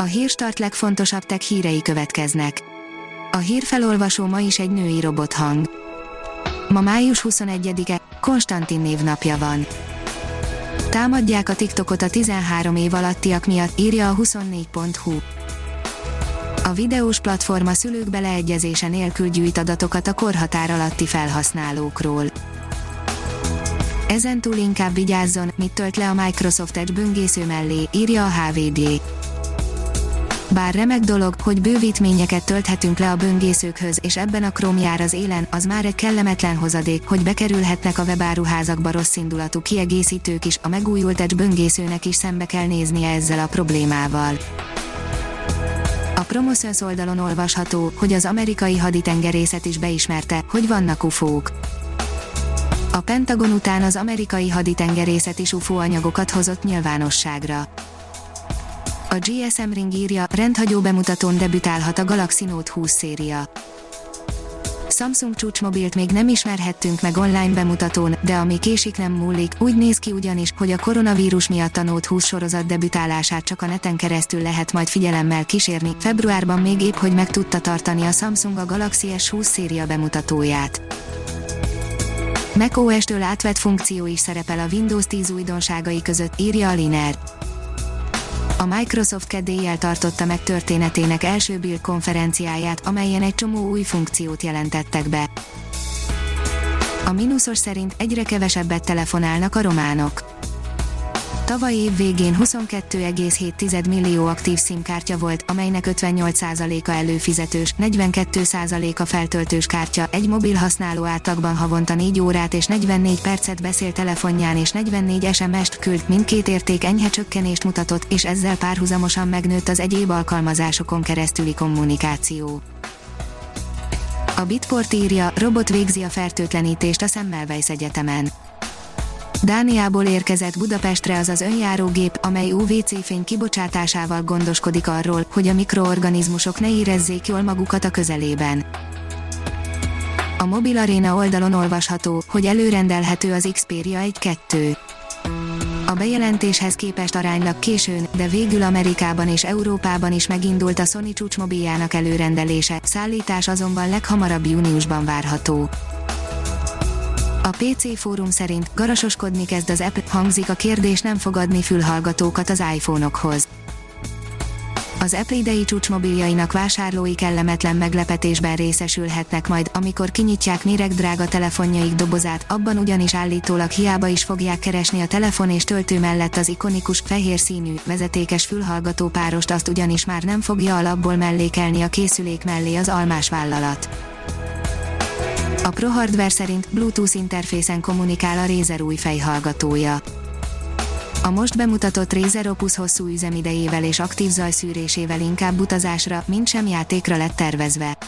A hírstart legfontosabb tech hírei következnek. A hírfelolvasó ma is egy női robothang. Ma május 21-e, Konstantin névnapja van. Támadják a TikTokot a 13 év alattiak miatt, írja a 24.hu. A videós platforma szülők beleegyezése nélkül gyűjt adatokat a korhatár alatti felhasználókról. Ezentúl inkább vigyázzon, mit tölt le a Microsoft Edge böngésző mellé, írja a HVD. Bár remek dolog, hogy bővítményeket tölthetünk le a böngészőkhöz, és ebben a Chrome jár az élen, az már egy kellemetlen hozadék, hogy bekerülhetnek a webáruházakba indulatú kiegészítők is, a megújult Edge böngészőnek is szembe kell néznie ezzel a problémával. A Promoszöns oldalon olvasható, hogy az amerikai haditengerészet is beismerte, hogy vannak ufók. A Pentagon után az amerikai haditengerészet is UFO anyagokat hozott nyilvánosságra. A GSM Ring írja, rendhagyó bemutatón debütálhat a Galaxy Note 20 széria. Samsung csúcsmobilt még nem ismerhettünk meg online bemutatón, de ami késik nem múlik, úgy néz ki ugyanis, hogy a koronavírus miatt a Note 20 sorozat debütálását csak a neten keresztül lehet majd figyelemmel kísérni. Februárban még épp hogy meg tudta tartani a Samsung a Galaxy S20 széria bemutatóját. macOS-től átvett funkció is szerepel a Windows 10 újdonságai között, írja a Liner a Microsoft kedéllyel tartotta meg történetének első Build konferenciáját, amelyen egy csomó új funkciót jelentettek be. A mínuszos szerint egyre kevesebbet telefonálnak a románok. Tavaly év végén 22,7 millió aktív SIM-kártya volt, amelynek 58%-a előfizetős, 42%-a feltöltős kártya, egy mobil használó átlagban havonta 4 órát és 44 percet beszél telefonján és 44 SMS-t küld, mindkét érték enyhe csökkenést mutatott, és ezzel párhuzamosan megnőtt az egyéb alkalmazásokon keresztüli kommunikáció. A Bitport írja, robot végzi a fertőtlenítést a Semmelweis Egyetemen Dániából érkezett Budapestre az az önjárógép, amely UVC fény kibocsátásával gondoskodik arról, hogy a mikroorganizmusok ne érezzék jól magukat a közelében. A Mobil Arena oldalon olvasható, hogy előrendelhető az Xperia 1-2. A bejelentéshez képest aránylag későn, de végül Amerikában és Európában is megindult a Sony csúcsmobiljának előrendelése, szállítás azonban leghamarabb júniusban várható. A PC fórum szerint garasoskodni kezd az Apple, hangzik a kérdés nem fogadni fülhallgatókat az iPhone-okhoz. Az Apple idei csúcsmobiljainak vásárlói kellemetlen meglepetésben részesülhetnek majd, amikor kinyitják drága telefonjaik dobozát, abban ugyanis állítólag hiába is fogják keresni a telefon és töltő mellett az ikonikus, fehér színű, vezetékes fülhallgató párost azt ugyanis már nem fogja alapból mellékelni a készülék mellé az almás vállalat. A Pro Hardware szerint Bluetooth interfészen kommunikál a Razer új fejhallgatója. A most bemutatott Razer Opus hosszú üzemidejével és aktív zajszűrésével inkább utazásra, mint sem játékra lett tervezve.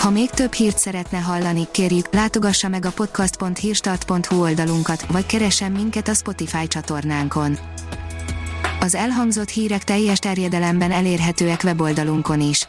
Ha még több hírt szeretne hallani, kérjük, látogassa meg a podcast.hírstart.hu oldalunkat, vagy keressen minket a Spotify csatornánkon. Az elhangzott hírek teljes terjedelemben elérhetőek weboldalunkon is.